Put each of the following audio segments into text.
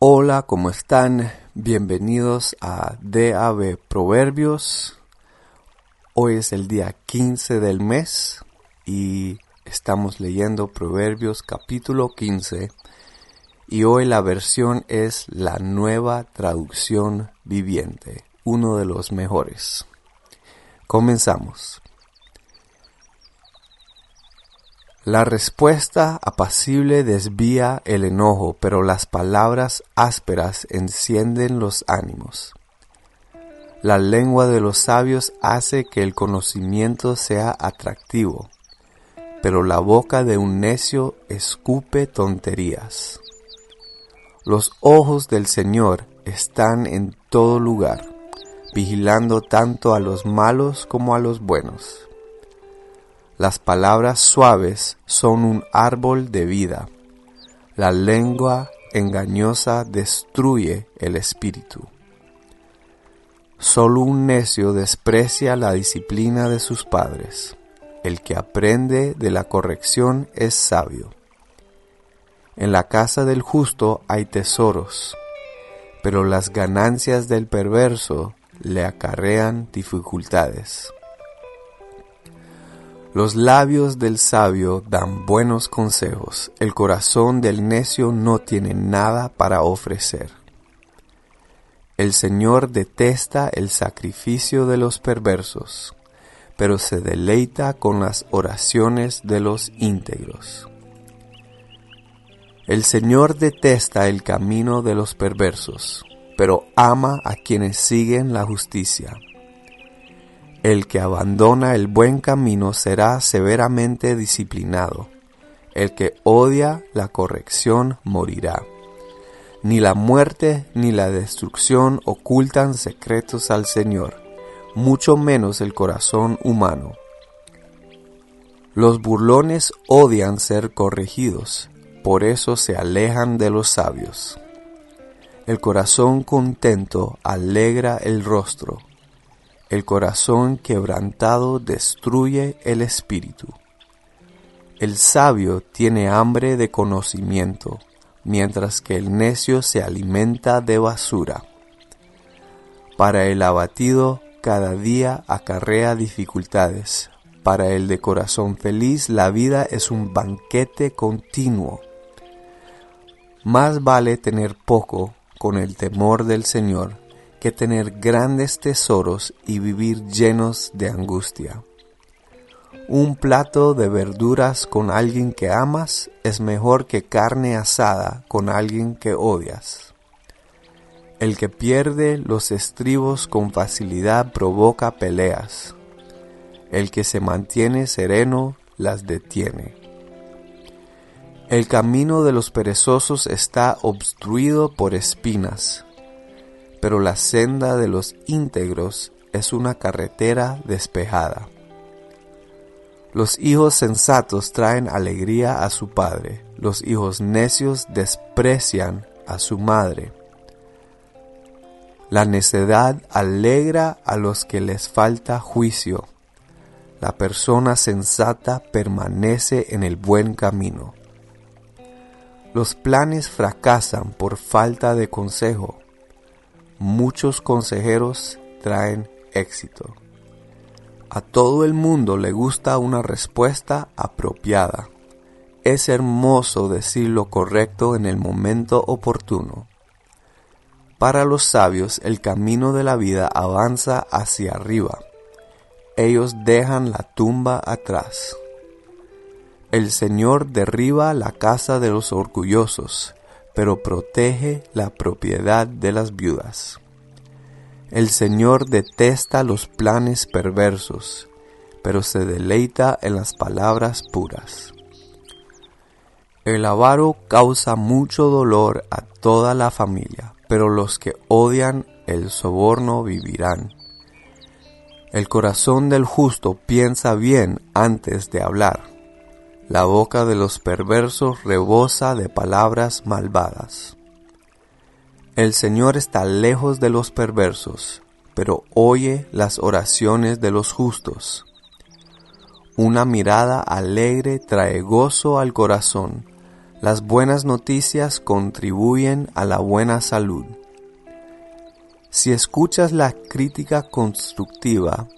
Hola, ¿cómo están? Bienvenidos a DAB Proverbios. Hoy es el día 15 del mes y estamos leyendo Proverbios capítulo 15 y hoy la versión es la nueva traducción viviente, uno de los mejores. Comenzamos. La respuesta apacible desvía el enojo, pero las palabras ásperas encienden los ánimos. La lengua de los sabios hace que el conocimiento sea atractivo, pero la boca de un necio escupe tonterías. Los ojos del Señor están en todo lugar, vigilando tanto a los malos como a los buenos. Las palabras suaves son un árbol de vida. La lengua engañosa destruye el espíritu. Solo un necio desprecia la disciplina de sus padres. El que aprende de la corrección es sabio. En la casa del justo hay tesoros, pero las ganancias del perverso le acarrean dificultades. Los labios del sabio dan buenos consejos, el corazón del necio no tiene nada para ofrecer. El Señor detesta el sacrificio de los perversos, pero se deleita con las oraciones de los íntegros. El Señor detesta el camino de los perversos, pero ama a quienes siguen la justicia. El que abandona el buen camino será severamente disciplinado. El que odia la corrección morirá. Ni la muerte ni la destrucción ocultan secretos al Señor, mucho menos el corazón humano. Los burlones odian ser corregidos, por eso se alejan de los sabios. El corazón contento alegra el rostro, el corazón quebrantado destruye el espíritu. El sabio tiene hambre de conocimiento, mientras que el necio se alimenta de basura. Para el abatido cada día acarrea dificultades. Para el de corazón feliz la vida es un banquete continuo. Más vale tener poco con el temor del Señor que tener grandes tesoros y vivir llenos de angustia. Un plato de verduras con alguien que amas es mejor que carne asada con alguien que odias. El que pierde los estribos con facilidad provoca peleas. El que se mantiene sereno las detiene. El camino de los perezosos está obstruido por espinas pero la senda de los íntegros es una carretera despejada. Los hijos sensatos traen alegría a su padre, los hijos necios desprecian a su madre. La necedad alegra a los que les falta juicio. La persona sensata permanece en el buen camino. Los planes fracasan por falta de consejo, muchos consejeros traen éxito. A todo el mundo le gusta una respuesta apropiada. Es hermoso decir lo correcto en el momento oportuno. Para los sabios el camino de la vida avanza hacia arriba. Ellos dejan la tumba atrás. El Señor derriba la casa de los orgullosos pero protege la propiedad de las viudas. El Señor detesta los planes perversos, pero se deleita en las palabras puras. El avaro causa mucho dolor a toda la familia, pero los que odian el soborno vivirán. El corazón del justo piensa bien antes de hablar la boca de los perversos rebosa de palabras malvadas. El Señor está lejos de los perversos, pero oye las oraciones de los justos. Una mirada alegre trae gozo al corazón, Las buenas noticias contribuyen a la buena salud. Si escuchas la crítica constructiva,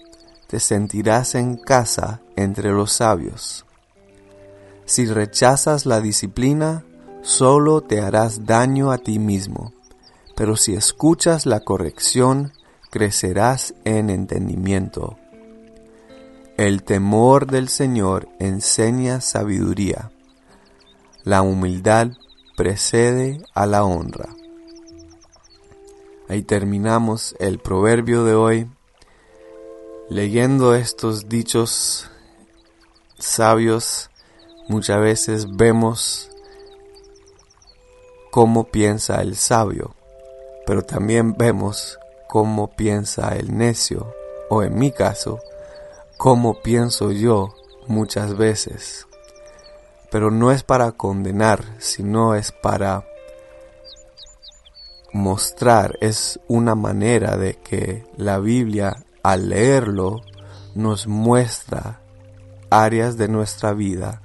te sentirás en casa entre los sabios. Si rechazas la disciplina, solo te harás daño a ti mismo, pero si escuchas la corrección, crecerás en entendimiento. El temor del Señor enseña sabiduría. La humildad precede a la honra. Ahí terminamos el proverbio de hoy, leyendo estos dichos sabios. Muchas veces vemos cómo piensa el sabio, pero también vemos cómo piensa el necio, o en mi caso, cómo pienso yo muchas veces. Pero no es para condenar, sino es para mostrar, es una manera de que la Biblia al leerlo nos muestra áreas de nuestra vida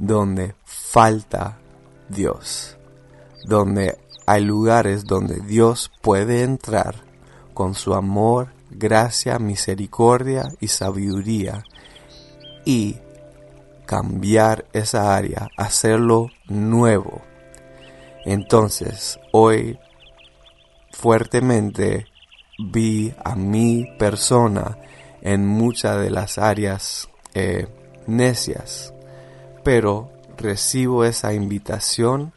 donde falta Dios, donde hay lugares donde Dios puede entrar con su amor, gracia, misericordia y sabiduría y cambiar esa área, hacerlo nuevo. Entonces, hoy fuertemente vi a mi persona en muchas de las áreas eh, necias, pero recibo esa invitación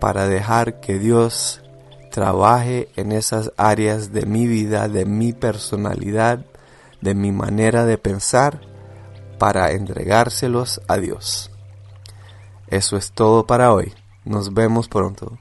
para dejar que Dios trabaje en esas áreas de mi vida, de mi personalidad, de mi manera de pensar, para entregárselos a Dios. Eso es todo para hoy. Nos vemos pronto.